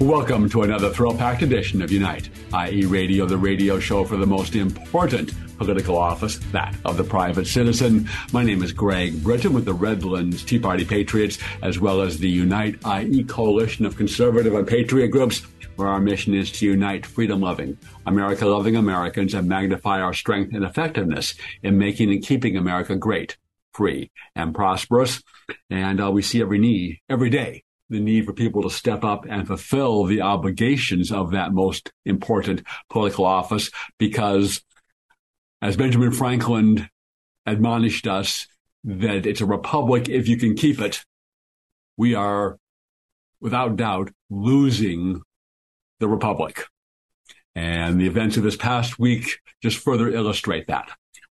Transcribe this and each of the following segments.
Welcome to another thrill packed edition of Unite, IE, radio, the radio show for the most important political office, that of the private citizen. My name is Greg Brittain with the Redlands Tea Party Patriots, as well as the Unite, IE, coalition of conservative and patriot groups, where our mission is to unite freedom loving, America loving Americans and magnify our strength and effectiveness in making and keeping America great, free, and prosperous. And uh, we see every need, every day, the need for people to step up and fulfill the obligations of that most important political office because as Benjamin Franklin admonished us that it's a republic if you can keep it, we are without doubt losing the republic. And the events of this past week just further illustrate that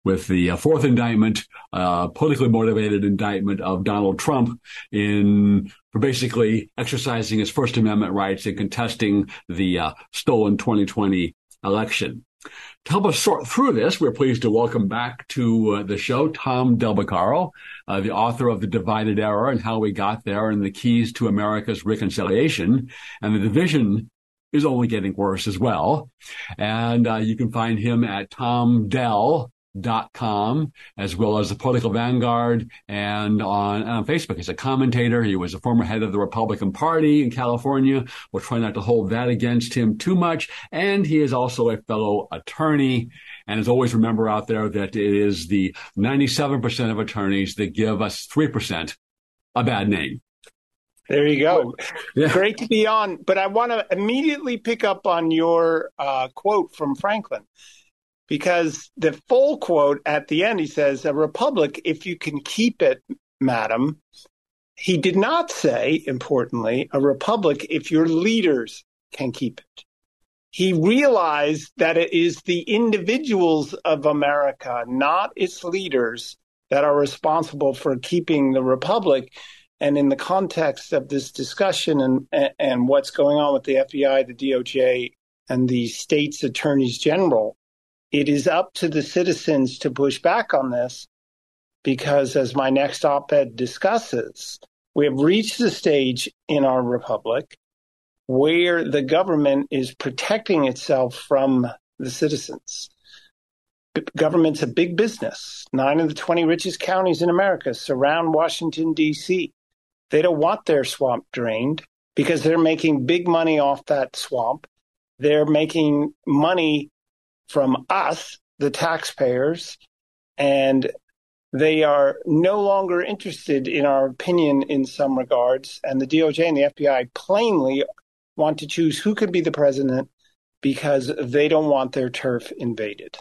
with the uh, fourth indictment, uh, politically motivated indictment of Donald Trump in basically exercising his First Amendment rights and contesting the uh, stolen 2020 election. To help us sort through this, we're pleased to welcome back to uh, the show Tom Del Beccaro, uh, the author of The Divided Era and How We Got There and the Keys to America's Reconciliation. And the division is only getting worse as well. And uh, you can find him at Tom Dell dot com as well as the political vanguard and on, on facebook he's a commentator he was a former head of the republican party in california we'll try not to hold that against him too much and he is also a fellow attorney and as always remember out there that it is the 97% of attorneys that give us 3% a bad name there you go. Yeah. Great to be on. But I want to immediately pick up on your uh, quote from Franklin because the full quote at the end, he says, A republic, if you can keep it, madam. He did not say, importantly, a republic if your leaders can keep it. He realized that it is the individuals of America, not its leaders, that are responsible for keeping the republic. And in the context of this discussion and, and what's going on with the FBI, the DOJ, and the state's attorneys general, it is up to the citizens to push back on this because, as my next op ed discusses, we have reached the stage in our republic where the government is protecting itself from the citizens. Government's a big business. Nine of the 20 richest counties in America surround Washington, D.C. They don't want their swamp drained because they're making big money off that swamp. They're making money from us, the taxpayers, and they are no longer interested in our opinion in some regards. And the DOJ and the FBI plainly want to choose who could be the president because they don't want their turf invaded.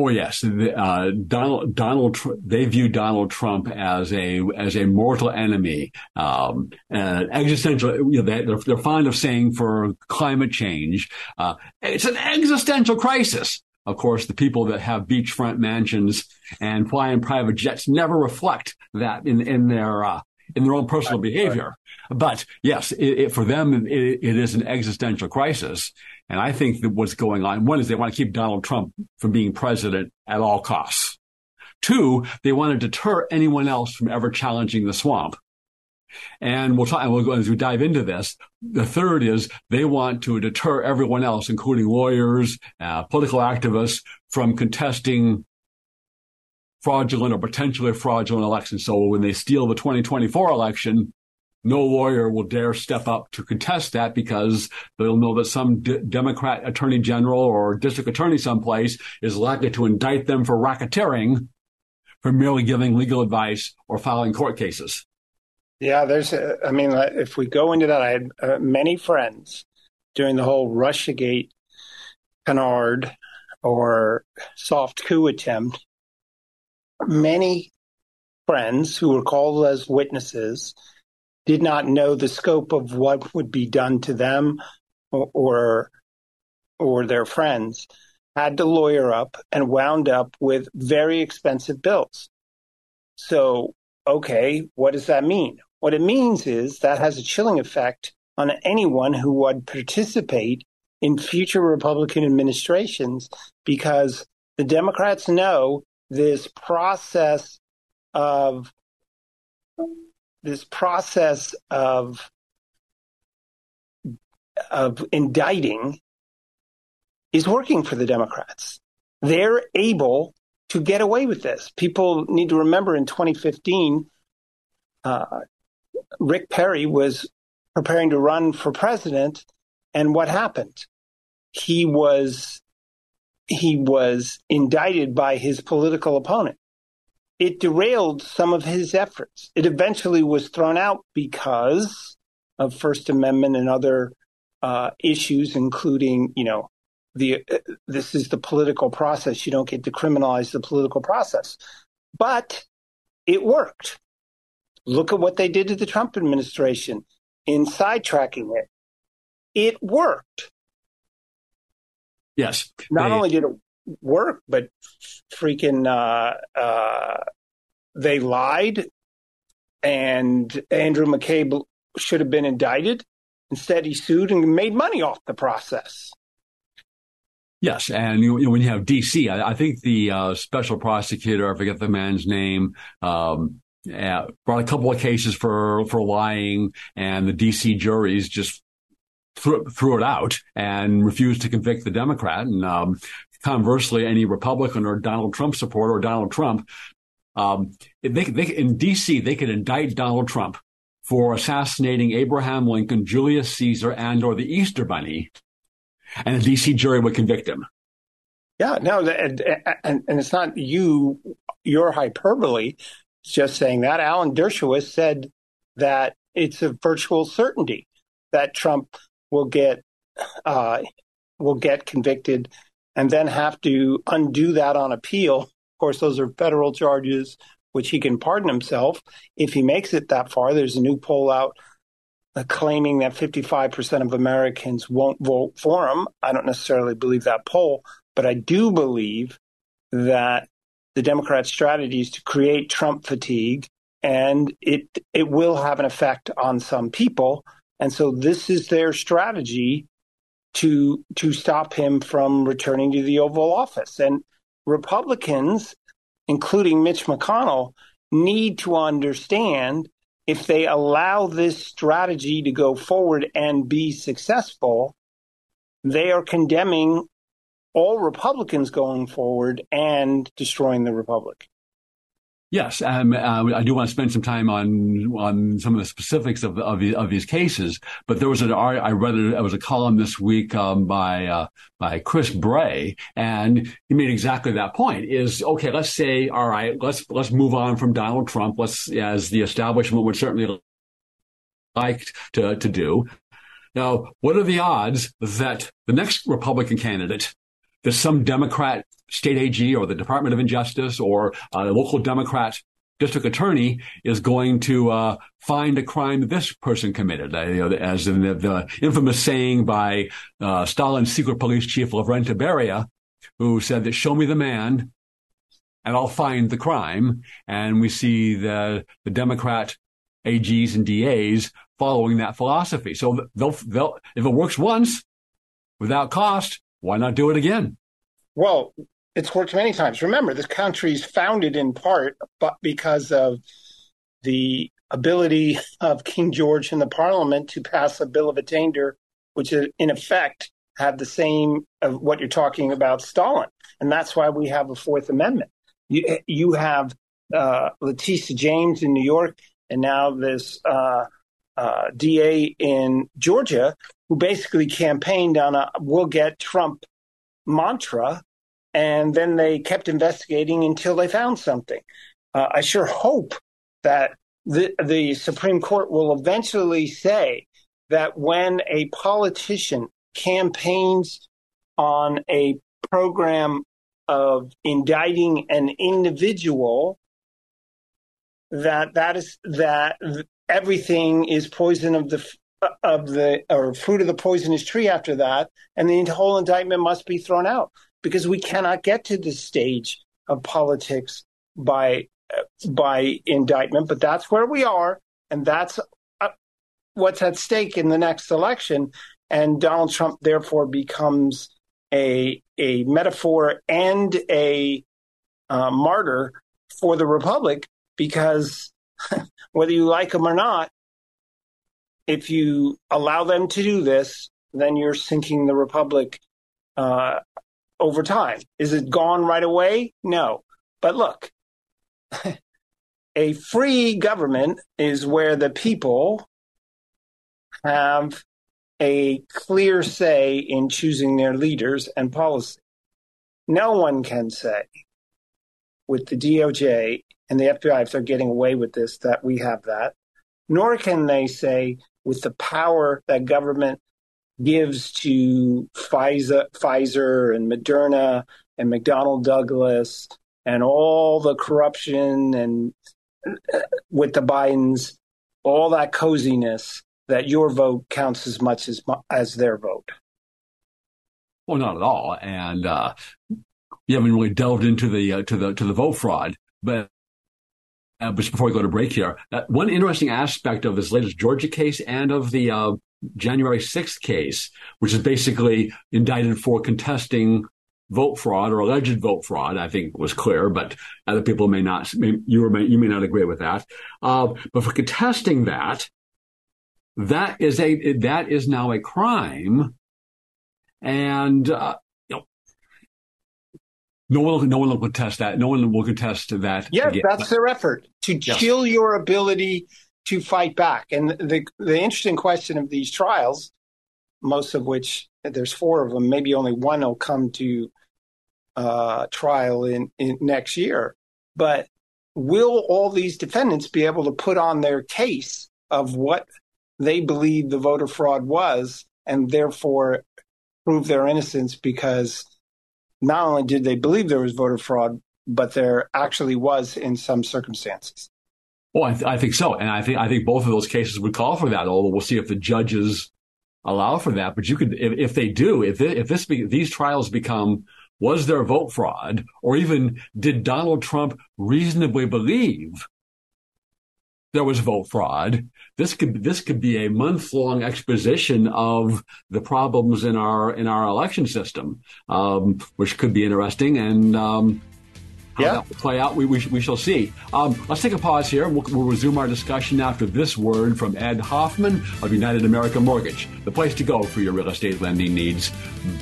Oh yes, uh, Donald Donald they view Donald Trump as a as a mortal enemy, um, an existential. You know, they're, they're fond of saying for climate change, uh, it's an existential crisis. Of course, the people that have beachfront mansions and fly in private jets never reflect that in in their uh, in their own personal behavior. But yes, it, it, for them, it, it is an existential crisis. And I think that what's going on, one is they want to keep Donald Trump from being president at all costs. Two, they want to deter anyone else from ever challenging the swamp. And we'll talk, and we'll go as we dive into this. The third is they want to deter everyone else, including lawyers, uh, political activists, from contesting fraudulent or potentially fraudulent election. So when they steal the 2024 election, no lawyer will dare step up to contest that because they'll know that some D- Democrat attorney general or district attorney someplace is likely to indict them for racketeering for merely giving legal advice or filing court cases. Yeah, there's, uh, I mean, uh, if we go into that, I had uh, many friends during the whole Russiagate canard or soft coup attempt. Many friends who were called as witnesses did not know the scope of what would be done to them or, or, or their friends had to lawyer up and wound up with very expensive bills. So, okay, what does that mean? What it means is that has a chilling effect on anyone who would participate in future Republican administrations because the Democrats know this process of this process of of indicting is working for the Democrats. They're able to get away with this. People need to remember in 2015, uh, Rick Perry was preparing to run for president, and what happened? He was he was indicted by his political opponent. It derailed some of his efforts. It eventually was thrown out because of First Amendment and other uh, issues, including, you know, the uh, this is the political process. You don't get to criminalize the political process, but it worked. Look at what they did to the Trump administration in sidetracking it. It worked. Yes. Not they, only did it work, but freaking uh, uh, they lied, and Andrew McCabe should have been indicted. Instead, he sued and made money off the process. Yes, and you, know, when you have DC, I, I think the uh, special prosecutor, I forget the man's name, um, uh, brought a couple of cases for for lying, and the DC juries just threw, threw it out and refused to convict the Democrat. And um, conversely, any Republican or Donald Trump supporter or Donald Trump, um, they, they, in D.C., they could indict Donald Trump for assassinating Abraham Lincoln, Julius Caesar, and or the Easter Bunny, and a D.C. jury would convict him. Yeah, no, and, and, and it's not you, your hyperbole. It's just saying that. Alan Dershowitz said that it's a virtual certainty that Trump will get uh, will get convicted and then have to undo that on appeal. Of course, those are federal charges, which he can pardon himself if he makes it that far. There's a new poll out uh, claiming that 55% of Americans won't vote for him. I don't necessarily believe that poll, but I do believe that the Democrat strategy is to create Trump fatigue, and it it will have an effect on some people. And so this is their strategy to to stop him from returning to the Oval Office. And Republicans, including Mitch McConnell, need to understand if they allow this strategy to go forward and be successful, they are condemning all Republicans going forward and destroying the Republic. Yes, um, uh, I do want to spend some time on on some of the specifics of of, of these cases. But there was an I read it. It was a column this week um, by uh, by Chris Bray, and he made exactly that point. Is okay. Let's say, all right, let's let's move on from Donald Trump. Let's, as the establishment would certainly like to to do. Now, what are the odds that the next Republican candidate that some Democrat state AG or the Department of Injustice or a local Democrat district attorney is going to uh, find a crime this person committed, uh, you know, as in the, the, infamous saying by uh, Stalin's secret police chief Lavrentiy Beria, who said that "Show me the man, and I'll find the crime." And we see the the Democrat AGs and DAs following that philosophy. So they'll they'll if it works once without cost, why not do it again? Well, it's worked many times. Remember, this country is founded in part but because of the ability of King George and the Parliament to pass a Bill of Attainder, which in effect had the same of what you're talking about Stalin, and that's why we have a Fourth Amendment. You you have uh, Letitia James in New York, and now this uh, uh, DA in Georgia who basically campaigned on a "We'll get Trump" mantra and then they kept investigating until they found something. Uh, I sure hope that the, the Supreme Court will eventually say that when a politician campaigns on a program of indicting an individual, that that is that everything is poison of the of the or fruit of the poisonous tree after that, and the whole indictment must be thrown out because we cannot get to the stage of politics by by indictment. But that's where we are, and that's uh, what's at stake in the next election. And Donald Trump therefore becomes a a metaphor and a uh, martyr for the republic because whether you like them or not, if you allow them to do this, then you're sinking the republic uh, over time. Is it gone right away? No. But look, a free government is where the people have a clear say in choosing their leaders and policy. No one can say with the DOJ and the FBI, if they're getting away with this, that we have that, nor can they say with the power that government gives to Pfizer, Pfizer and Moderna and McDonnell Douglas and all the corruption and uh, with the Bidens, all that coziness that your vote counts as much as as their vote. Well, not at all, and uh, you haven't really delved into the uh, to the to the vote fraud, but uh, just before we go to break here, uh, one interesting aspect of this latest Georgia case and of the uh, January 6th case, which is basically indicted for contesting vote fraud or alleged vote fraud, I think was clear, but other people may not, may, you, may, you may not agree with that. Uh, but for contesting that, that is a, that is now a crime. And, uh, no one, no one will contest that. No one will contest that. Yeah, again. that's their effort to yes. chill your ability to fight back. And the the interesting question of these trials, most of which there's four of them, maybe only one will come to uh, trial in, in next year. But will all these defendants be able to put on their case of what they believe the voter fraud was, and therefore prove their innocence because not only did they believe there was voter fraud, but there actually was in some circumstances. Well, I, th- I, think so, and I think I think both of those cases would call for that. Although we'll see if the judges allow for that. But you could, if, if they do, if if this be, these trials become was there vote fraud, or even did Donald Trump reasonably believe there was vote fraud. This could this could be a month long exposition of the problems in our in our election system, um, which could be interesting and. Um, how yeah. that will play out, we, we, we shall see. Um, let's take a pause here. We'll, we'll resume our discussion after this word from Ed Hoffman of United American Mortgage, the place to go for your real estate lending needs.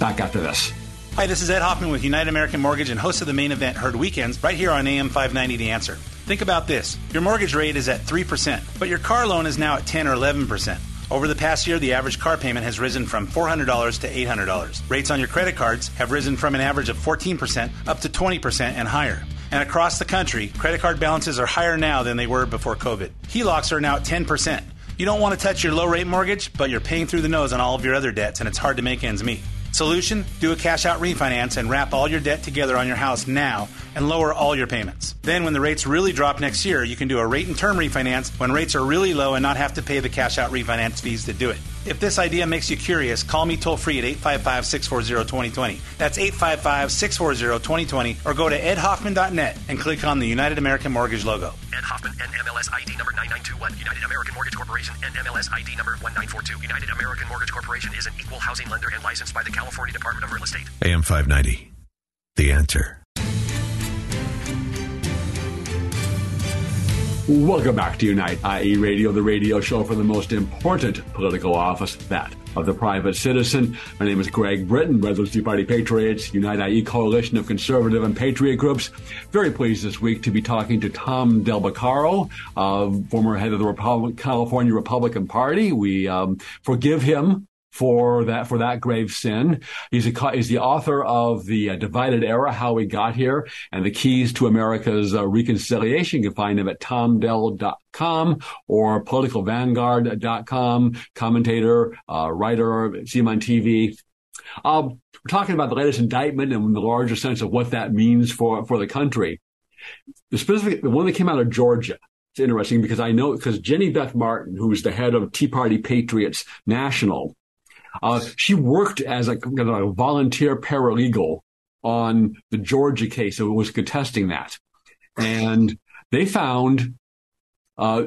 Back after this. Hi, this is Ed Hoffman with United American Mortgage and host of the main event Heard Weekends right here on AM 590 The Answer. Think about this your mortgage rate is at 3%, but your car loan is now at 10 or 11%. Over the past year, the average car payment has risen from $400 to $800. Rates on your credit cards have risen from an average of 14% up to 20% and higher. And across the country, credit card balances are higher now than they were before COVID. HELOCs are now at 10%. You don't want to touch your low rate mortgage, but you're paying through the nose on all of your other debts, and it's hard to make ends meet. Solution? Do a cash out refinance and wrap all your debt together on your house now and lower all your payments. Then, when the rates really drop next year, you can do a rate and term refinance when rates are really low and not have to pay the cash out refinance fees to do it. If this idea makes you curious, call me toll free at 855 640 2020. That's 855 640 2020 or go to edhoffman.net and click on the United American Mortgage logo. Ed Hoffman, NMLS ID number 9921. United American Mortgage Corporation, NMLS ID number 1942. United American Mortgage Corporation is an equal housing lender and licensed by the California Department of Real Estate. AM 590. The answer. Welcome back to Unite IE Radio, the radio show for the most important political office, that of the private citizen. My name is Greg Brittain, Tea Party Patriots, Unite IE coalition of conservative and patriot groups. Very pleased this week to be talking to Tom Del Beccaro, uh, former head of the Republic, California Republican Party. We um, forgive him for that for that grave sin. He's a he's the author of the uh, Divided Era: How We Got Here and the Keys to America's uh, Reconciliation. You can find him at tomdell.com or politicalvanguard.com. Commentator, uh, writer, see him on TV. Um, we're talking about the latest indictment and the larger sense of what that means for for the country. The specific the one that came out of Georgia it's interesting because I know because Jenny Beth Martin, who's the head of Tea Party Patriots National, uh, she worked as a, a, volunteer paralegal on the Georgia case. So it was contesting that, and they found uh,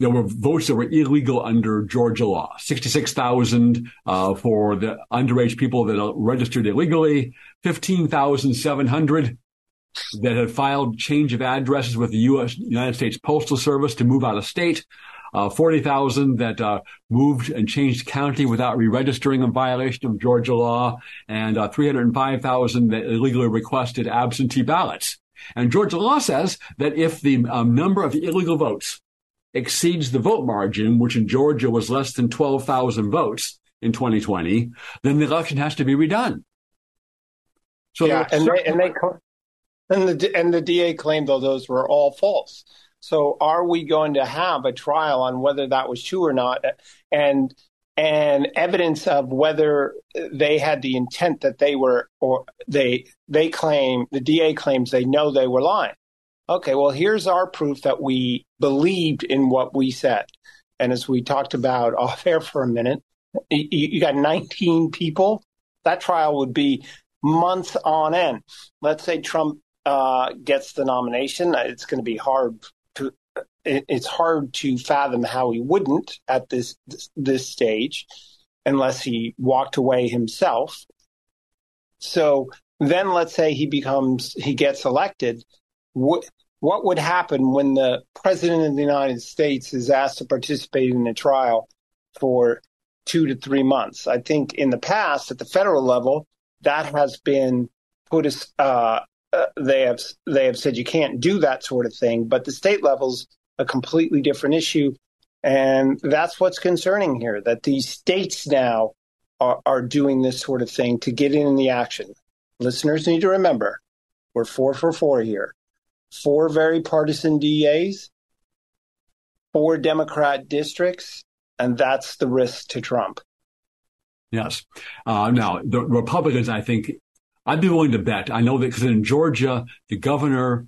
there were votes that were illegal under Georgia law. Sixty-six thousand uh, for the underage people that registered illegally. Fifteen thousand seven hundred that had filed change of addresses with the U.S. United States Postal Service to move out of state. Uh, 40,000 that uh, moved and changed county without re-registering in violation of Georgia law, and uh, 305,000 that illegally requested absentee ballots. And Georgia law says that if the um, number of illegal votes exceeds the vote margin, which in Georgia was less than 12,000 votes in 2020, then the election has to be redone. So yeah, and they, and they and the and the DA claimed though those were all false. So are we going to have a trial on whether that was true or not, and and evidence of whether they had the intent that they were or they they claim the DA claims they know they were lying. Okay, well here's our proof that we believed in what we said. And as we talked about off air for a minute, you, you got 19 people. That trial would be months on end. Let's say Trump uh, gets the nomination. It's going to be hard to. It's hard to fathom how he wouldn't at this this stage, unless he walked away himself. So then, let's say he becomes he gets elected. What what would happen when the president of the United States is asked to participate in a trial for two to three months? I think in the past, at the federal level, that has been put as uh, uh, they have they have said you can't do that sort of thing. But the state level's a completely different issue, and that's what's concerning here. That these states now are, are doing this sort of thing to get in the action. Listeners need to remember, we're four for four here. Four very partisan DAs, four Democrat districts, and that's the risk to Trump. Yes. Uh, now, the Republicans, I think, I'd be willing to bet. I know that because in Georgia, the governor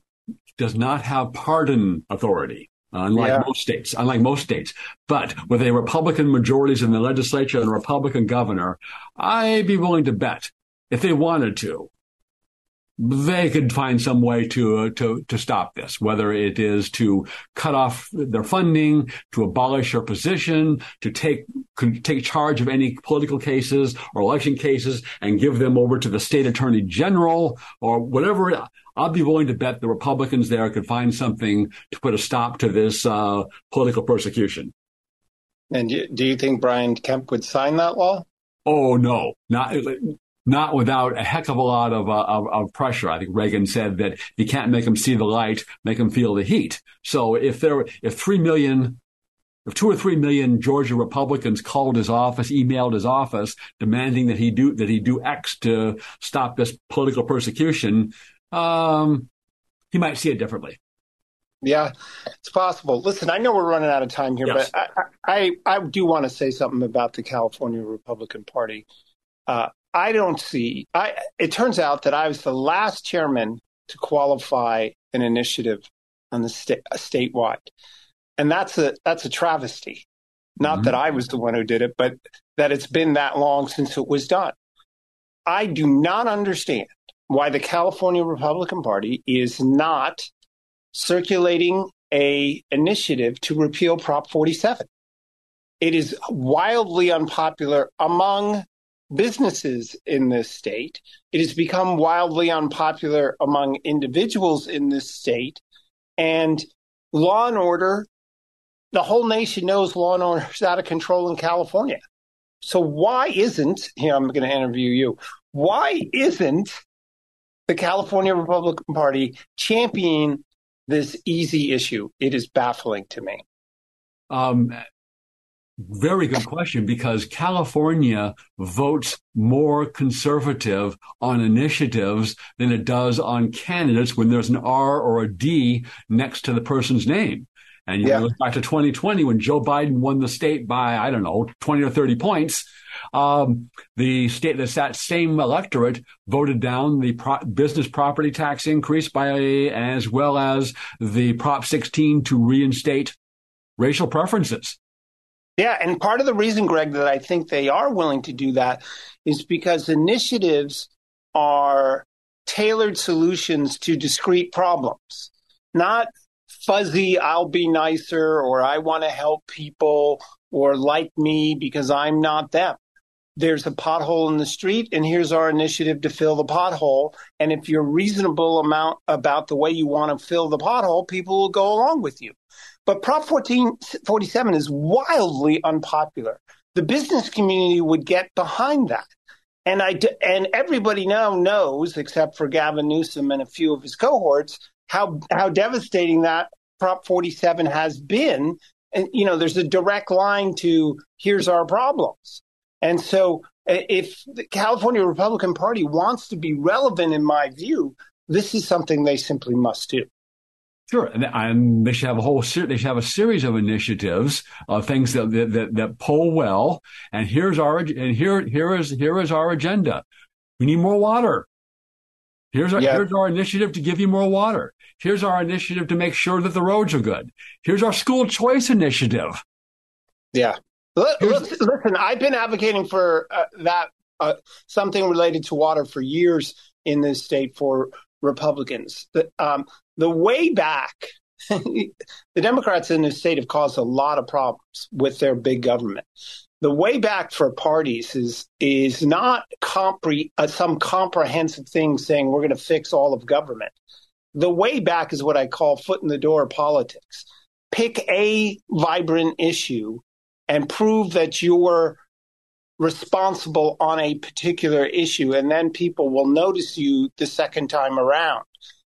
does not have pardon authority. Uh, unlike yeah. most states, unlike most states, but with a Republican majorities in the legislature and a Republican governor, I'd be willing to bet if they wanted to, they could find some way to uh, to to stop this, whether it is to cut off their funding, to abolish their position, to take take charge of any political cases or election cases and give them over to the state attorney general or whatever. I'd be willing to bet the Republicans there could find something to put a stop to this uh, political persecution. And do you think Brian Kemp would sign that law? Oh no, not not without a heck of a lot of, uh, of, of, pressure. I think Reagan said that you can't make them see the light, make them feel the heat. So if there, if three million, if two or three million Georgia Republicans called his office, emailed his office, demanding that he do that he do X to stop this political persecution, um, he might see it differently. Yeah, it's possible. Listen, I know we're running out of time here, yes. but I, I, I do want to say something about the California Republican Party. Uh, I don't see. I, it turns out that I was the last chairman to qualify an initiative on the sta- statewide, and that's a that's a travesty. Not mm-hmm. that I was the one who did it, but that it's been that long since it was done. I do not understand why the California Republican Party is not circulating a initiative to repeal Prop 47. It is wildly unpopular among businesses in this state. It has become wildly unpopular among individuals in this state. And law and order, the whole nation knows law and order is out of control in California. So why isn't, here I'm going to interview you, why isn't the California Republican Party championing this easy issue? It is baffling to me. Um, very good question because California votes more conservative on initiatives than it does on candidates when there's an R or a D next to the person's name. And you yeah. look back to 2020 when Joe Biden won the state by, I don't know, 20 or 30 points. Um, the state, that same electorate voted down the pro- business property tax increase by, as well as the Prop 16 to reinstate racial preferences. Yeah, and part of the reason, Greg, that I think they are willing to do that is because initiatives are tailored solutions to discrete problems, not fuzzy, I'll be nicer, or I want to help people, or like me because I'm not them. There's a pothole in the street, and here's our initiative to fill the pothole. And if you're reasonable amount about the way you want to fill the pothole, people will go along with you. But Prop 1447 is wildly unpopular. The business community would get behind that. And I and everybody now knows, except for Gavin Newsom and a few of his cohorts, how how devastating that Prop 47 has been. And you know, there's a direct line to here's our problems. And so, if the California Republican Party wants to be relevant, in my view, this is something they simply must do. Sure, and, they should have a whole ser- they should have a series of initiatives, uh, things that, that that poll well. And here's our and here here is here is our agenda. We need more water. Here's our yeah. here's our initiative to give you more water. Here's our initiative to make sure that the roads are good. Here's our school choice initiative. Yeah. Listen, I've been advocating for uh, that uh, something related to water for years in this state for Republicans. The, um, the way back, the Democrats in this state have caused a lot of problems with their big government. The way back for parties is is not compre- uh, some comprehensive thing saying we're going to fix all of government. The way back is what I call foot in the door politics. Pick a vibrant issue and prove that you're responsible on a particular issue, and then people will notice you the second time around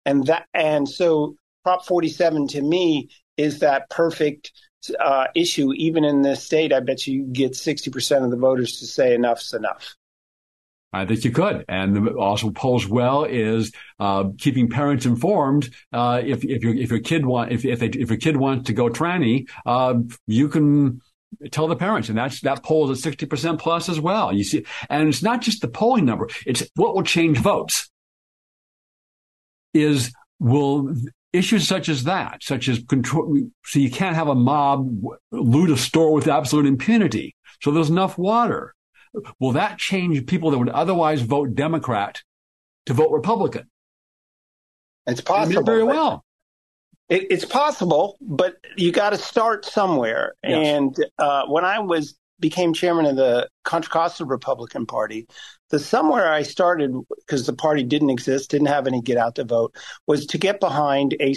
and that and so Prop 47 to me is that perfect uh, issue. Even in this state, I bet you get 60% of the voters to say enough's enough. I think you could, and the, also polls well is uh, keeping parents informed. Uh, if if your if your kid want if if, they, if your kid wants to go tranny, uh, you can tell the parents, and that's that poll is at sixty percent plus as well. You see, and it's not just the polling number; it's what will change votes is will issues such as that, such as control. So you can't have a mob loot a store with absolute impunity. So there's enough water. Will that change people that would otherwise vote Democrat to vote Republican? It's possible. Very well. It, it's possible, but you got to start somewhere. Yes. And uh, when I was became chairman of the Contra Costa Republican Party, the somewhere I started because the party didn't exist, didn't have any get out to vote, was to get behind a,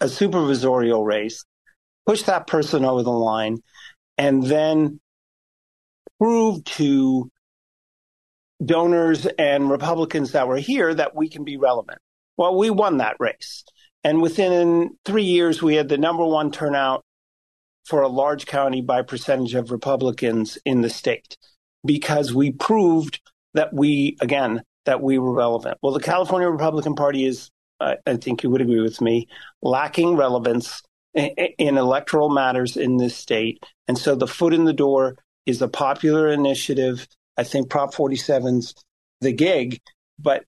a supervisorial race, push that person over the line, and then prove to donors and Republicans that were here that we can be relevant. Well, we won that race. And within three years, we had the number one turnout for a large county by percentage of Republicans in the state because we proved that we, again, that we were relevant. Well, the California Republican Party is, uh, I think you would agree with me, lacking relevance in, electoral matters in this state. And so the foot in the door is a popular initiative. I think Prop 47's the gig. But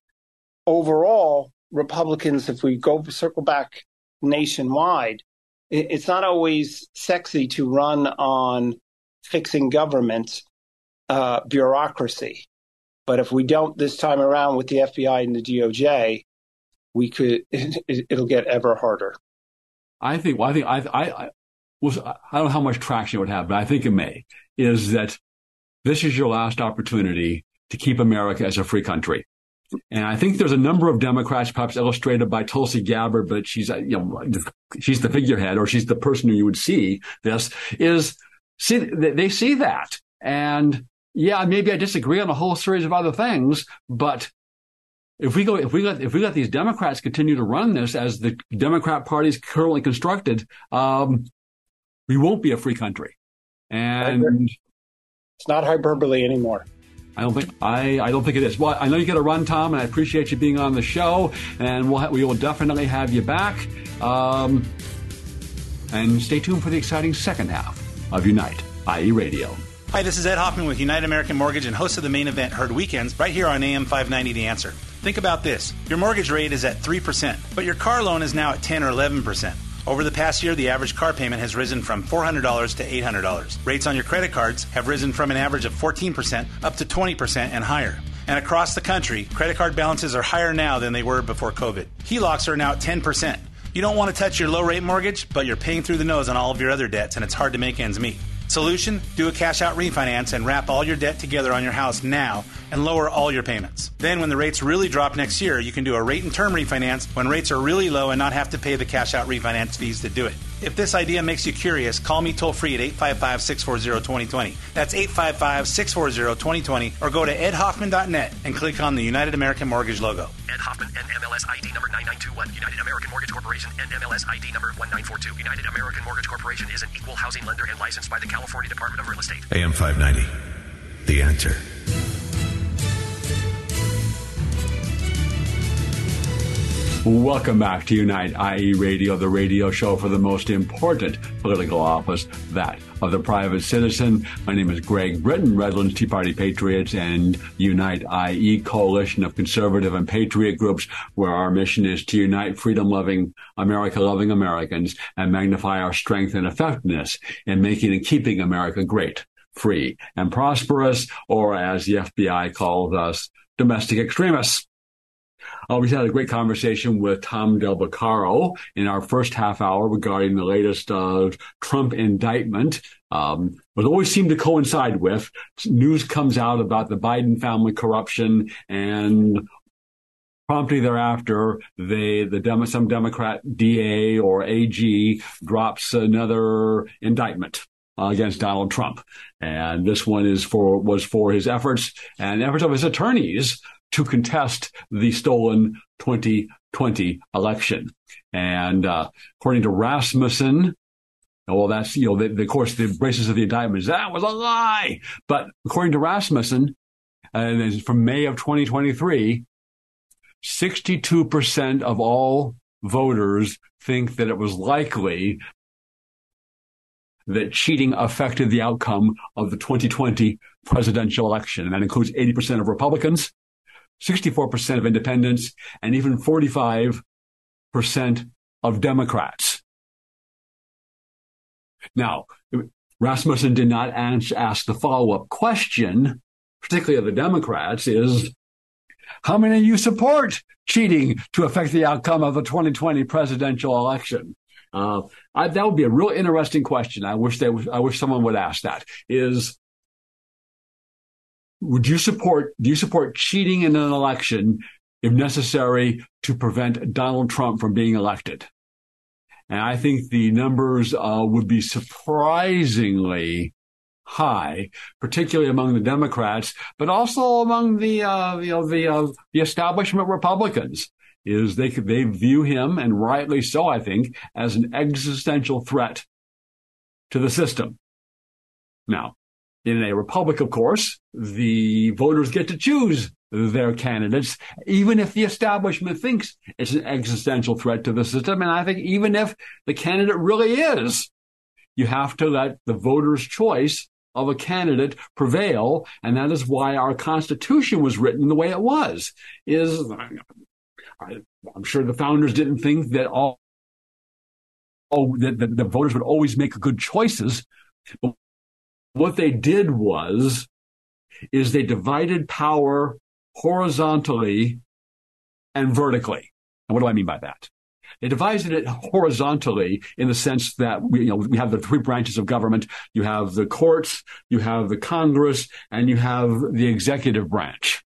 overall, Republicans, if we go circle back nationwide, it's not always sexy to run on fixing government uh, bureaucracy. But if we don't this time around with the FBI and the DOJ, we could it, will get ever harder. I think. Well, I think I I I, was, I don't know how much traction it would have, but I think it may. Is that this is your last opportunity to keep America as a free country. And I think there's a number of Democrats, perhaps illustrated by Tulsi Gabbard, but she's, uh, you know, she's the figurehead or she's the person who you would see this is see, they see that. And yeah, maybe I disagree on a whole series of other things, but if we go, if we let, if we let these Democrats continue to run this as the Democrat Party is currently constructed, um, we won't be a free country. And it's not hyperbole anymore. I don't think I, I don't think it is. Well, I know you get a run, Tom, and I appreciate you being on the show. And we'll ha- we will definitely have you back. Um, and stay tuned for the exciting second half of Unite, IE Radio. Hi, this is Ed Hoffman with United American Mortgage and host of the main event Heard Weekends right here on AM 590 The Answer. Think about this your mortgage rate is at 3%, but your car loan is now at 10 or 11%. Over the past year, the average car payment has risen from $400 to $800. Rates on your credit cards have risen from an average of 14% up to 20% and higher. And across the country, credit card balances are higher now than they were before COVID. HELOCs are now at 10%. You don't want to touch your low rate mortgage, but you're paying through the nose on all of your other debts, and it's hard to make ends meet. Solution? Do a cash out refinance and wrap all your debt together on your house now and lower all your payments. Then, when the rates really drop next year, you can do a rate and term refinance when rates are really low and not have to pay the cash out refinance fees to do it. If this idea makes you curious, call me toll free at 855 640 2020. That's 855 640 2020, or go to edhoffman.net and click on the United American Mortgage logo. Ed Hoffman, NMLS ID number 9921. United American Mortgage Corporation, NMLS ID number 1942. United American Mortgage Corporation is an equal housing lender and licensed by the California Department of Real Estate. AM 590. The answer. Welcome back to Unite IE Radio, the radio show for the most important political office, that of the private citizen. My name is Greg Brittain, Redlands Tea Party Patriots and Unite IE coalition of conservative and patriot groups, where our mission is to unite freedom-loving, America-loving Americans and magnify our strength and effectiveness in making and keeping America great, free, and prosperous, or as the FBI calls us, domestic extremists. Uh, we had a great conversation with Tom Del Beccaro in our first half hour regarding the latest uh, Trump indictment. Um, always seemed to coincide with news comes out about the Biden family corruption and promptly thereafter, they the some Democrat DA or AG drops another indictment uh, against Donald Trump, and this one is for was for his efforts and efforts of his attorneys to contest the stolen 2020 election. And uh, according to Rasmussen, well, that's, you know, the, the, of course, the basis of the indictment is that was a lie. But according to Rasmussen, uh, from May of 2023, 62% of all voters think that it was likely that cheating affected the outcome of the 2020 presidential election. And that includes 80% of Republicans, 64% of independents, and even 45% of Democrats. Now, Rasmussen did not ask the follow up question, particularly of the Democrats, is how many of you support cheating to affect the outcome of the 2020 presidential election? Uh, I, that would be a real interesting question. I wish they, I wish someone would ask that. Is would you support, do you support cheating in an election if necessary to prevent Donald Trump from being elected? And I think the numbers uh, would be surprisingly high, particularly among the Democrats, but also among the uh, you know the uh, the establishment Republicans. Is they they view him and rightly so, I think, as an existential threat to the system. Now, in a republic, of course, the voters get to choose their candidates, even if the establishment thinks it's an existential threat to the system. And I think even if the candidate really is, you have to let the voters' choice of a candidate prevail. And that is why our Constitution was written the way it was. Is I'm sure the founders didn't think that all oh, that the, the voters would always make good choices. But what they did was, is they divided power horizontally and vertically. And what do I mean by that? They divided it horizontally in the sense that we, you know, we have the three branches of government. You have the courts, you have the Congress, and you have the executive branch.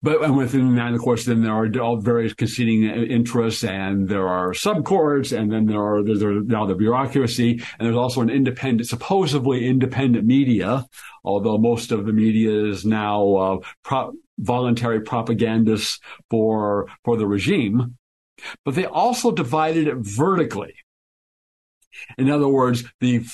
But and within that, of course, then there are all various conceding interests, and there are subcourts, and then there are there's now the bureaucracy, and there's also an independent, supposedly independent media, although most of the media is now uh, pro- voluntary propagandists for for the regime. But they also divided it vertically. In other words, the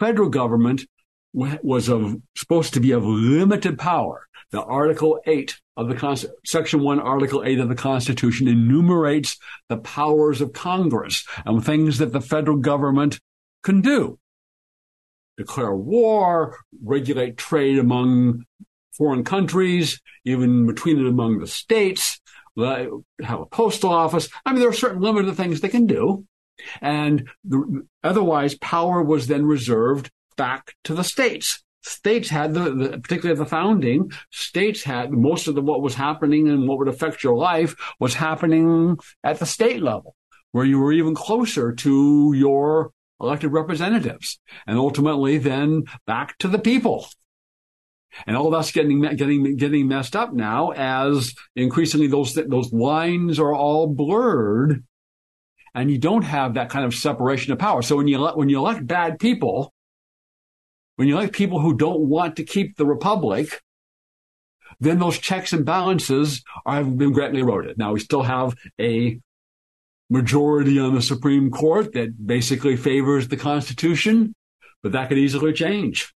federal government was of supposed to be of limited power. The Article 8 of the Section 1, Article 8 of the Constitution enumerates the powers of Congress and things that the federal government can do. Declare war, regulate trade among foreign countries, even between and among the states, uh, have a postal office. I mean, there are certain limited things they can do. And the, otherwise, power was then reserved back to the states. States had the, the, particularly the founding, states had most of the, what was happening and what would affect your life was happening at the state level, where you were even closer to your elected representatives and ultimately then back to the people. And all of that's getting, getting, getting messed up now as increasingly those, those lines are all blurred and you don't have that kind of separation of power. So when you, let when you elect bad people, when you elect people who don't want to keep the republic, then those checks and balances have been greatly eroded. Now we still have a majority on the Supreme Court that basically favors the Constitution, but that could easily change.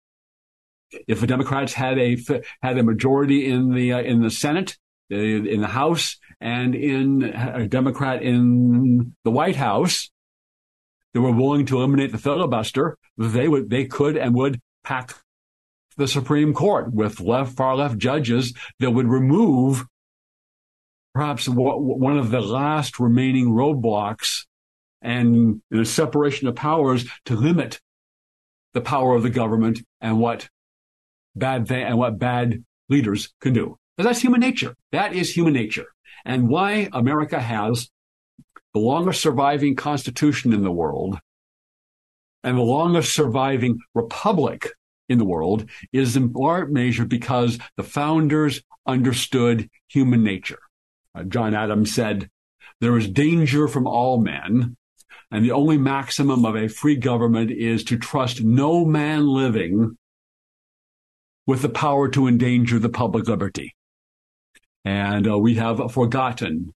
If the Democrats had a had a majority in the uh, in the Senate, uh, in the House, and in a Democrat in the White House, they were willing to eliminate the filibuster, they would they could and would pack the Supreme Court with left far left judges that would remove perhaps one of the last remaining roadblocks and the separation of powers to limit the power of the government and what bad th- and what bad leaders can do. Because that's human nature. That is human nature. And why America has the longest surviving constitution in the world and the longest surviving republic in the world is in part measure because the founders understood human nature. Uh, John Adams said, there is danger from all men, and the only maximum of a free government is to trust no man living with the power to endanger the public liberty. And uh, we have forgotten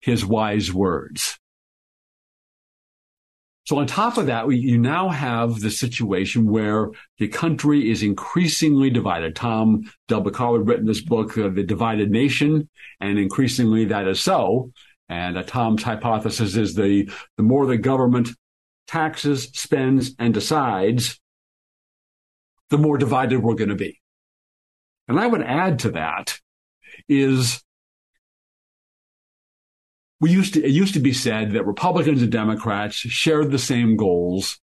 his wise words. So on top of that, you now have the situation where the country is increasingly divided. Tom Del Beccaro had written this book, uh, The Divided Nation, and increasingly that is so. And uh, Tom's hypothesis is the, the more the government taxes, spends, and decides, the more divided we're going to be. And I would add to that is we used to, it used to be said that Republicans and Democrats shared the same goals,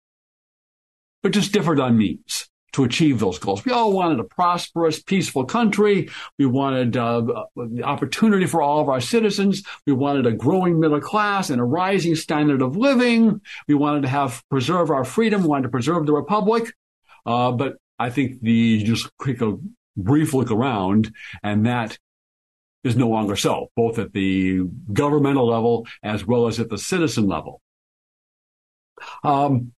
but just differed on means to achieve those goals. We all wanted a prosperous, peaceful country. We wanted uh, the opportunity for all of our citizens. We wanted a growing middle class and a rising standard of living. We wanted to have preserve our freedom. We wanted to preserve the republic. Uh, but I think the just quick a brief look around, and that is no longer so, both at the governmental level as well as at the citizen level. Um,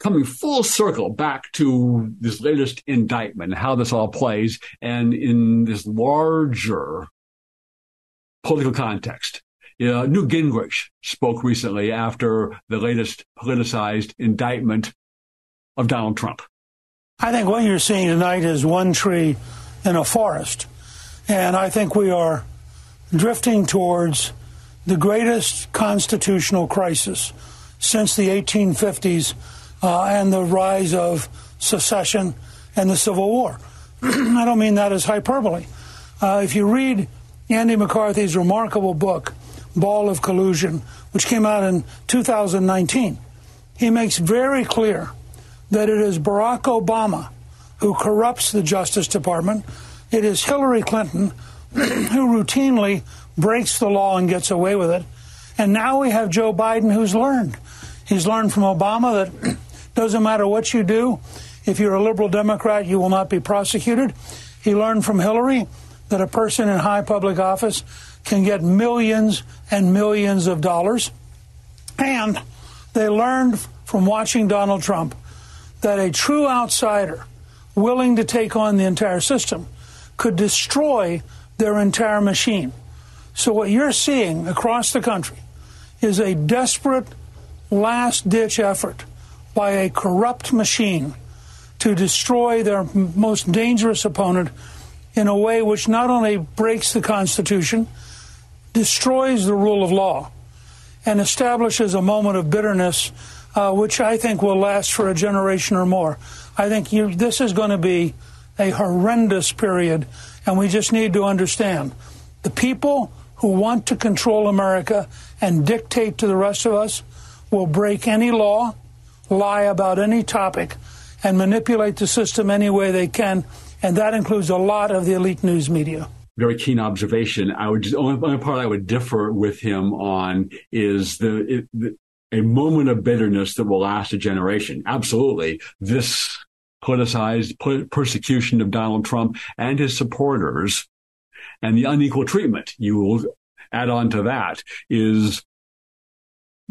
coming full circle back to this latest indictment, how this all plays, and in this larger political context. Know, Newt Gingrich spoke recently after the latest politicized indictment of Donald Trump. I think what you're seeing tonight is one tree in a forest. And I think we are drifting towards the greatest constitutional crisis since the 1850s uh, and the rise of secession and the Civil War. I don't mean that as hyperbole. Uh, if you read Andy McCarthy's remarkable book, Ball of Collusion, which came out in 2019, he makes very clear that it is Barack Obama who corrupts the Justice Department, it is Hillary Clinton who routinely breaks the law and gets away with it. And now we have Joe Biden who's learned. He's learned from Obama that doesn't matter what you do, if you're a liberal Democrat, you will not be prosecuted. He learned from Hillary that a person in high public office can get millions and millions of dollars. And they learned from watching Donald Trump that a true outsider willing to take on the entire system could destroy their entire machine. So, what you're seeing across the country is a desperate last ditch effort by a corrupt machine to destroy their most dangerous opponent in a way which not only breaks the Constitution, destroys the rule of law, and establishes a moment of bitterness uh, which I think will last for a generation or more. I think you, this is going to be a horrendous period, and we just need to understand the people who want to control America and dictate to the rest of us will break any law, lie about any topic, and manipulate the system any way they can. And that includes a lot of the elite news media. Very keen observation. I would just, only, only part I would differ with him on is the, it, the a moment of bitterness that will last a generation. Absolutely. This politicized persecution of Donald Trump and his supporters and the unequal treatment you will add on to that is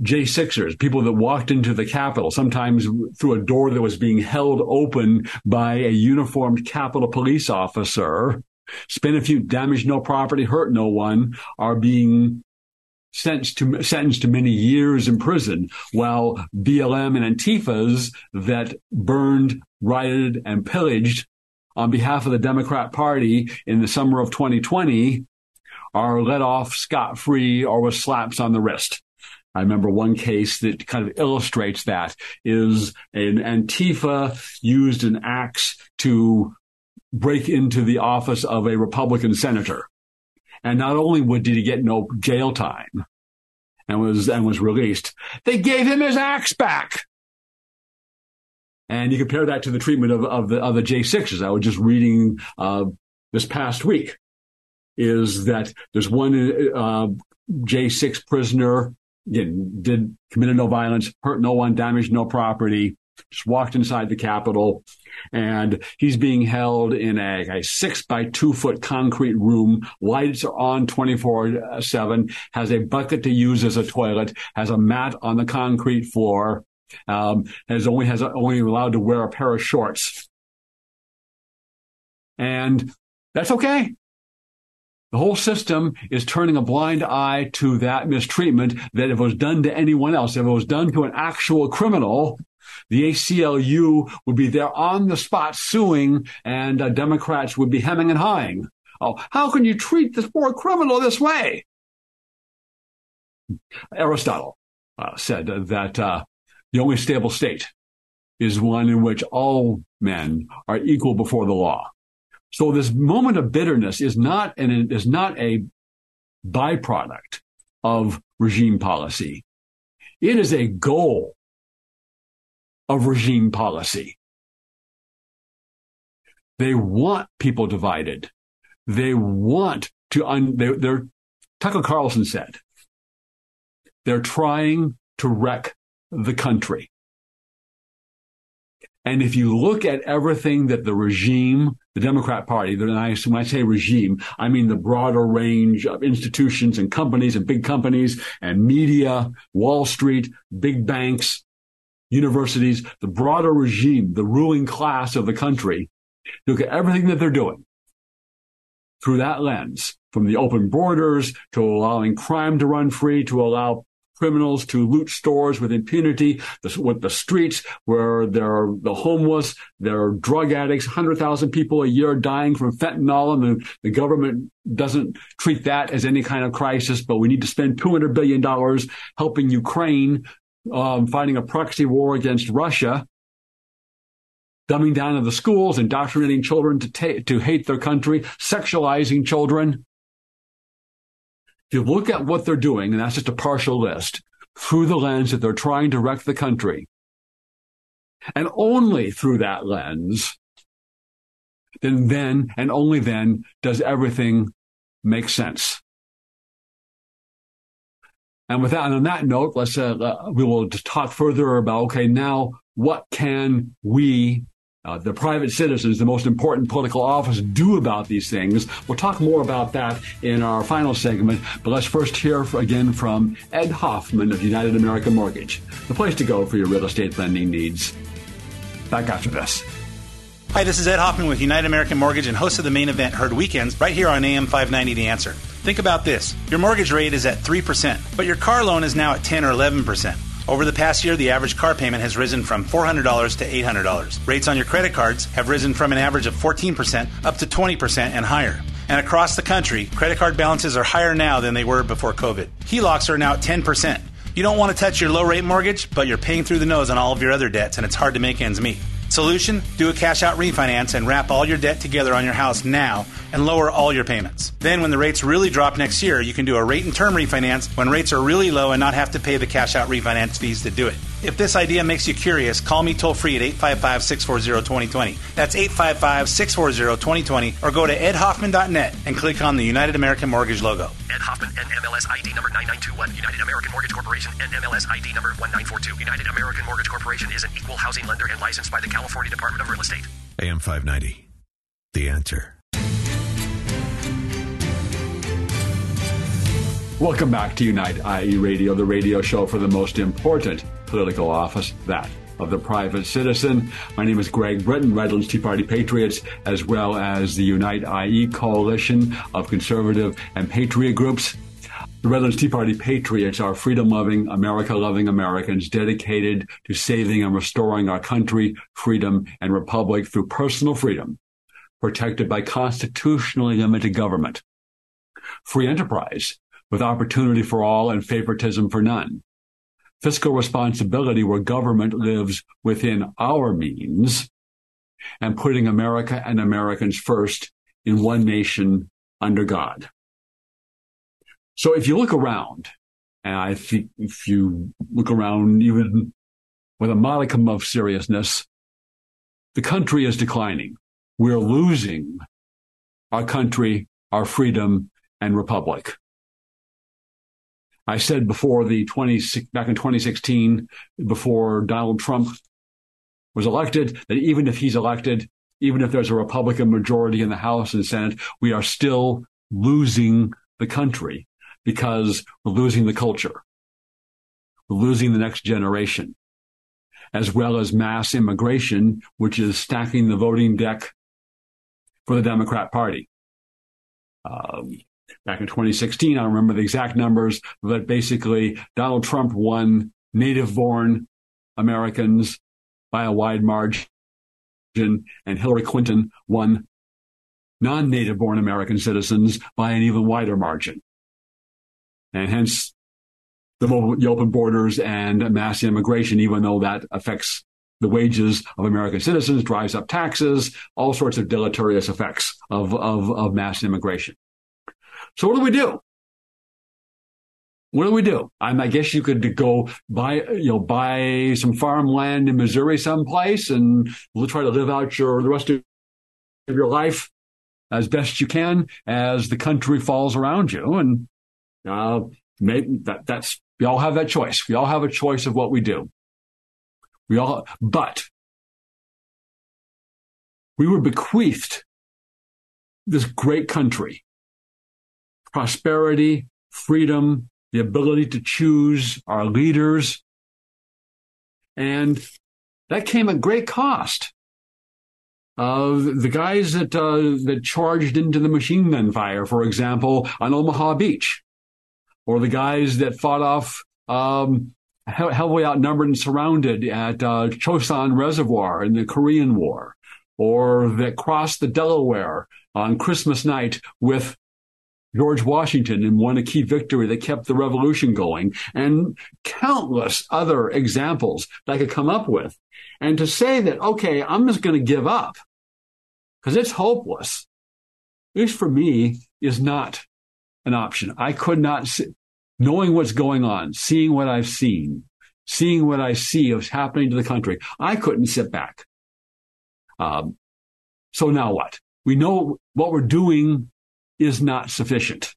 J6ers, people that walked into the Capitol, sometimes through a door that was being held open by a uniformed Capitol police officer, spent a few, damaged no property, hurt no one, are being sentenced to, sentenced to many years in prison, while BLM and Antifas that burned, rioted, and pillaged on behalf of the Democrat Party in the summer of 2020 are let off scot free or with slaps on the wrist. I remember one case that kind of illustrates that is an Antifa used an axe to break into the office of a Republican senator. And not only would did he get no jail time and was, and was released, they gave him his axe back. And you compare that to the treatment of, of the, of the J6s. I was just reading, uh, this past week is that there's one, uh, J6 prisoner again, did committed no violence, hurt no one, damaged no property, just walked inside the Capitol, and he's being held in a, a six by two foot concrete room. Lights are on 24 7, has a bucket to use as a toilet, has a mat on the concrete floor, um, has only has only allowed to wear a pair of shorts. And that's okay. The whole system is turning a blind eye to that mistreatment that if it was done to anyone else, if it was done to an actual criminal, the ACLU would be there on the spot suing, and uh, Democrats would be hemming and hawing. Oh, how can you treat this poor criminal this way? Aristotle uh, said that uh, the only stable state is one in which all men are equal before the law. So this moment of bitterness is not an, is not a byproduct of regime policy. It is a goal of regime policy. They want people divided. They want to, un, they, they're, Tucker Carlson said, they're trying to wreck the country. And if you look at everything that the regime, the Democrat Party, when when I say regime, I mean the broader range of institutions and companies and big companies and media, Wall Street, big banks, universities, the broader regime, the ruling class of the country, look at everything that they're doing through that lens, from the open borders to allowing crime to run free, to allow criminals to loot stores with impunity, the, with the streets where there are the homeless, there are drug addicts, 100,000 people a year dying from fentanyl, and the, the government doesn't treat that as any kind of crisis, but we need to spend $200 billion helping Ukraine um, fighting a proxy war against Russia, dumbing down of the schools, indoctrinating children to, ta- to hate their country, sexualizing children. If you look at what they're doing, and that's just a partial list, through the lens that they're trying to wreck the country, and only through that lens, then then and only then does everything make sense. And with that, and on that note, let's uh, uh, we will talk further about okay, now what can we, uh, the private citizens, the most important political office, do about these things? We'll talk more about that in our final segment. But let's first hear again from Ed Hoffman of United American Mortgage, the place to go for your real estate lending needs. Back after this. Hi, this is Ed Hoffman with United American Mortgage and host of the main event heard weekends right here on AM 590 The Answer. Think about this. Your mortgage rate is at 3%, but your car loan is now at 10 or 11%. Over the past year, the average car payment has risen from $400 to $800. Rates on your credit cards have risen from an average of 14% up to 20% and higher. And across the country, credit card balances are higher now than they were before COVID. HELOCs are now at 10%. You don't want to touch your low rate mortgage, but you're paying through the nose on all of your other debts, and it's hard to make ends meet. Solution? Do a cash out refinance and wrap all your debt together on your house now and lower all your payments. Then, when the rates really drop next year, you can do a rate and term refinance when rates are really low and not have to pay the cash out refinance fees to do it. If this idea makes you curious, call me toll free at 855 640 2020. That's 855 640 2020 or go to edhoffman.net and click on the United American Mortgage logo. Ed Hoffman, NMLS ID number 9921. United American Mortgage Corporation, NMLS ID number 1942. United American Mortgage Corporation is an equal housing lender and licensed by the California Department of Real Estate. AM 590. The answer. Welcome back to Unite IE Radio, the radio show for the most important political office, that of the private citizen. My name is Greg Brittain, Redlands Tea Party Patriots, as well as the Unite IE coalition of conservative and patriot groups. The Redlands Tea Party Patriots are freedom loving, America loving Americans dedicated to saving and restoring our country, freedom, and republic through personal freedom, protected by constitutionally limited government. Free enterprise with opportunity for all and favoritism for none. Fiscal responsibility where government lives within our means and putting America and Americans first in one nation under God. So if you look around, and I think if you look around even with a modicum of seriousness, the country is declining. We're losing our country, our freedom, and republic. I said before the 20, back in 2016, before Donald Trump was elected, that even if he's elected, even if there's a Republican majority in the House and Senate, we are still losing the country because we're losing the culture. We're losing the next generation, as well as mass immigration, which is stacking the voting deck for the Democrat Party. Um, back in 2016. I don't remember the exact numbers, but basically Donald Trump won native born Americans by a wide margin and Hillary Clinton won non-native born American citizens by an even wider margin. And hence the open borders and mass immigration, even though that affects the wages of American citizens, drives up taxes, all sorts of deleterious effects of, of, of mass immigration. So what do we do? What do we do? I, guess you could go buy, you know, buy some farmland in Missouri someplace and we'll try to live out your, the rest of your life as best you can as the country falls around you. And, uh, maybe that, that's, we all have that choice. We all have a choice of what we do. We all, but we were bequeathed this great country prosperity, freedom, the ability to choose our leaders. And that came at great cost. Uh, the guys that uh, that charged into the machine gun fire, for example, on Omaha Beach, or the guys that fought off um, heavily outnumbered and surrounded at uh, Chosin Reservoir in the Korean War, or that crossed the Delaware on Christmas night with George Washington and won a key victory that kept the revolution going, and countless other examples that I could come up with. And to say that, okay, I'm just going to give up because it's hopeless, at least for me, is not an option. I could not, see, knowing what's going on, seeing what I've seen, seeing what I see of happening to the country, I couldn't sit back. Um, so now what? We know what we're doing is not sufficient.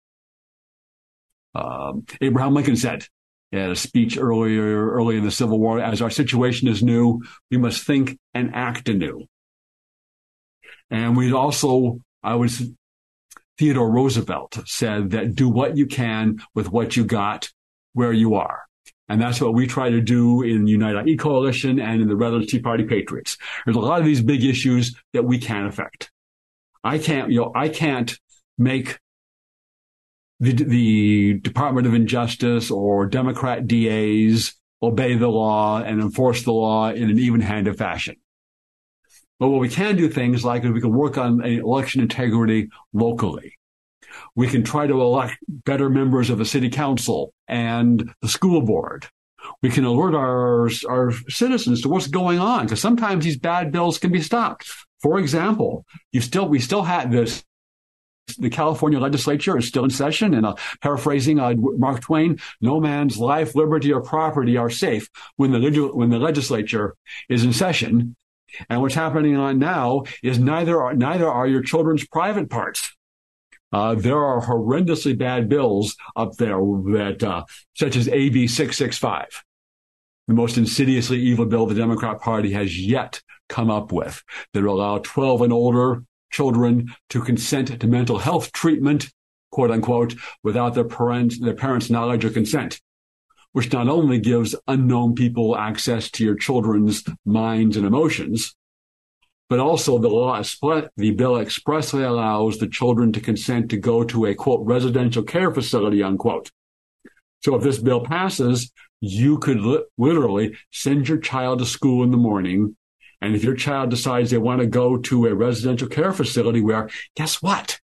Um, Abraham Lincoln said in a speech earlier, early in the Civil War, as our situation is new, we must think and act anew. And we also, I was, Theodore Roosevelt said that do what you can with what you got where you are. And that's what we try to do in Unite IE Coalition and in the Redlands Tea Party Patriots. There's a lot of these big issues that we can't affect. I can't, you know, I can't make the, the Department of Injustice or Democrat DAs obey the law and enforce the law in an even-handed fashion. But what we can do things like we can work on election integrity locally. We can try to elect better members of the city council and the school board. We can alert our, our citizens to what's going on because sometimes these bad bills can be stopped. For example, you still, we still had this the California legislature is still in session, and uh, paraphrasing uh, Mark Twain, no man's life, liberty, or property are safe when the when the legislature is in session. And what's happening on now is neither are, neither are your children's private parts. Uh, there are horrendously bad bills up there that, uh, such as AB 665, the most insidiously evil bill the Democrat Party has yet come up with that will allow 12 and older children to consent to mental health treatment, quote unquote, without their parents, their parents' knowledge or consent, which not only gives unknown people access to your children's minds and emotions, but also the law, the bill expressly allows the children to consent to go to a quote residential care facility unquote. So if this bill passes, you could li- literally send your child to school in the morning. And if your child decides they want to go to a residential care facility where, guess what?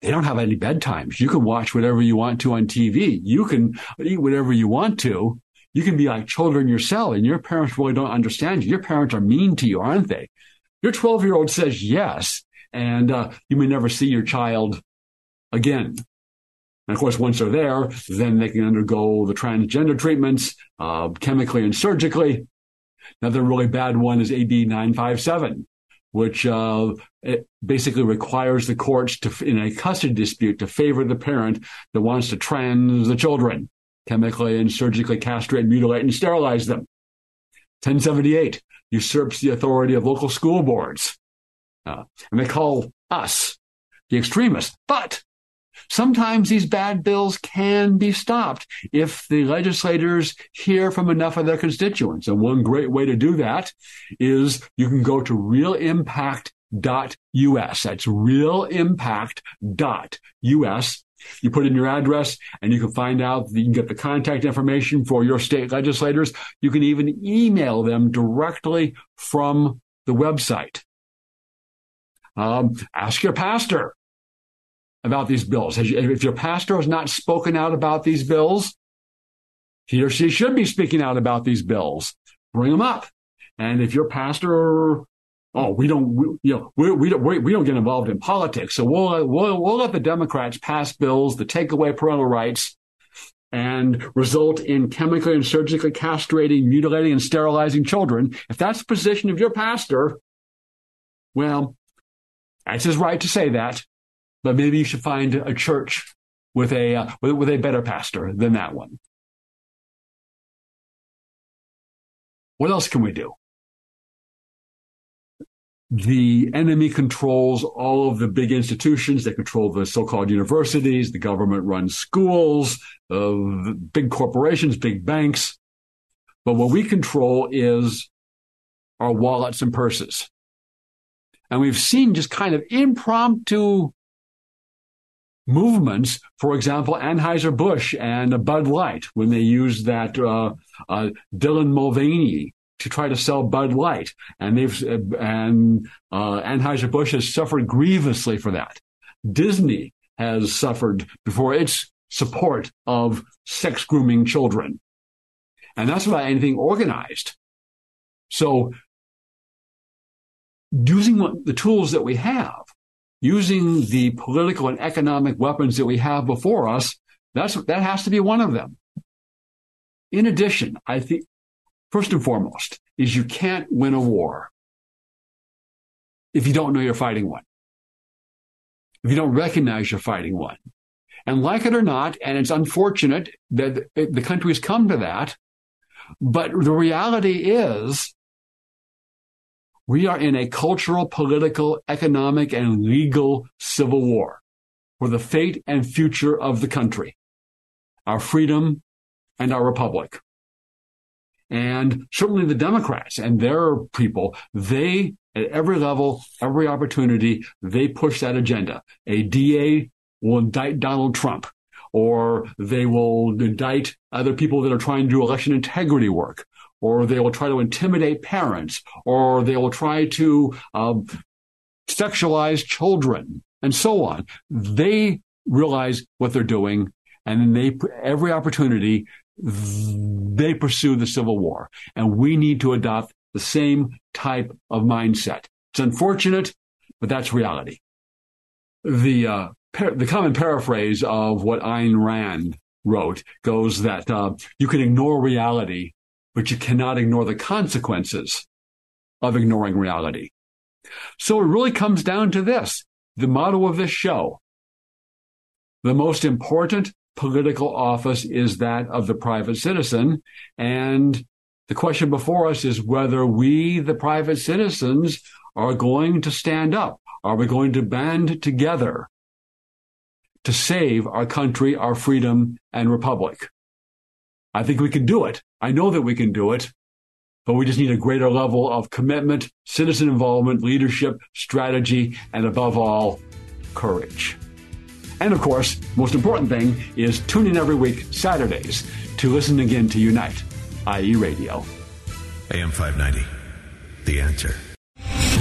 They don't have any bedtimes. You can watch whatever you want to on TV. You can eat whatever you want to. You can be like children yourself and your parents really don't understand you. Your parents are mean to you, aren't they? Your 12 year old says yes, and uh, you may never see your child again. And of course, once they're there, then they can undergo the transgender treatments, uh, chemically and surgically. Another really bad one is AB 957, which uh, basically requires the courts to, in a custody dispute, to favor the parent that wants to trans the children, chemically and surgically castrate, mutilate, and sterilize them. 1078 usurps the authority of local school boards. Uh, and they call us the extremists. But sometimes these bad bills can be stopped if the legislators hear from enough of their constituents. And one great way to do that is you can go to realimpact.us. That's realimpact.us you put in your address and you can find out, you can get the contact information for your state legislators. You can even email them directly from the website. Um, ask your pastor about these bills. If your pastor has not spoken out about these bills, he or she should be speaking out about these bills. Bring them up. And if your pastor oh, we don't, we, you know, we, we don't, we, we don't get involved in politics. So we'll, we'll, we'll let the Democrats pass bills that take away parental rights and result in chemically and surgically castrating, mutilating, and sterilizing children. If that's the position of your pastor, well, that's his right to say that, but maybe you should find a church with a, uh, with, with a better pastor than that one. What else can we do? the enemy controls all of the big institutions. They control the so-called universities. The government runs schools, uh, big corporations, big banks. But what we control is our wallets and purses. And we've seen just kind of impromptu movements. For example, Anheuser-Busch and Bud Light, when they used that uh, uh, Dylan Mulvaney to try to sell Bud Light, and they've and uh, Anheuser Busch has suffered grievously for that. Disney has suffered before its support of sex grooming children, and that's without anything organized. So, using the tools that we have, using the political and economic weapons that we have before us, that's that has to be one of them. In addition, I think first and foremost, is you can't win a war if you don't know you're fighting one. If you don't recognize you're fighting one. And like it or not, and it's unfortunate that the country has come to that, but the reality is we are in a cultural, political, economic, and legal civil war for the fate and future of the country, our freedom and our republic. And certainly the Democrats and their people, they, at every level, every opportunity, they push that agenda. A DA will indict Donald Trump. or they will indict other people that are trying to do election integrity work, or they will try to intimidate parents, or they will try to um, sexualize children, and so on. They realize what they're doing, and they every opportunity they pursue the civil war, and we need to adopt the same type of mindset. It's unfortunate, but that's reality. The uh, par- the common paraphrase of what Ayn Rand wrote goes that uh, you can ignore reality, but you cannot ignore the consequences of ignoring reality. So it really comes down to this the motto of this show. The most important political office is that of the private citizen. And the question before us is whether we, the private citizens, are going to stand up. Are we going to band together to save our country, our freedom, and republic? I think we can do it. I know that we can do it, but we just need a greater level of commitment, citizen involvement, leadership, strategy, and above all, courage. And of course, most important thing is tune in every week, Saturdays, to listen again to Unite, IE Radio. AM 590, The Answer.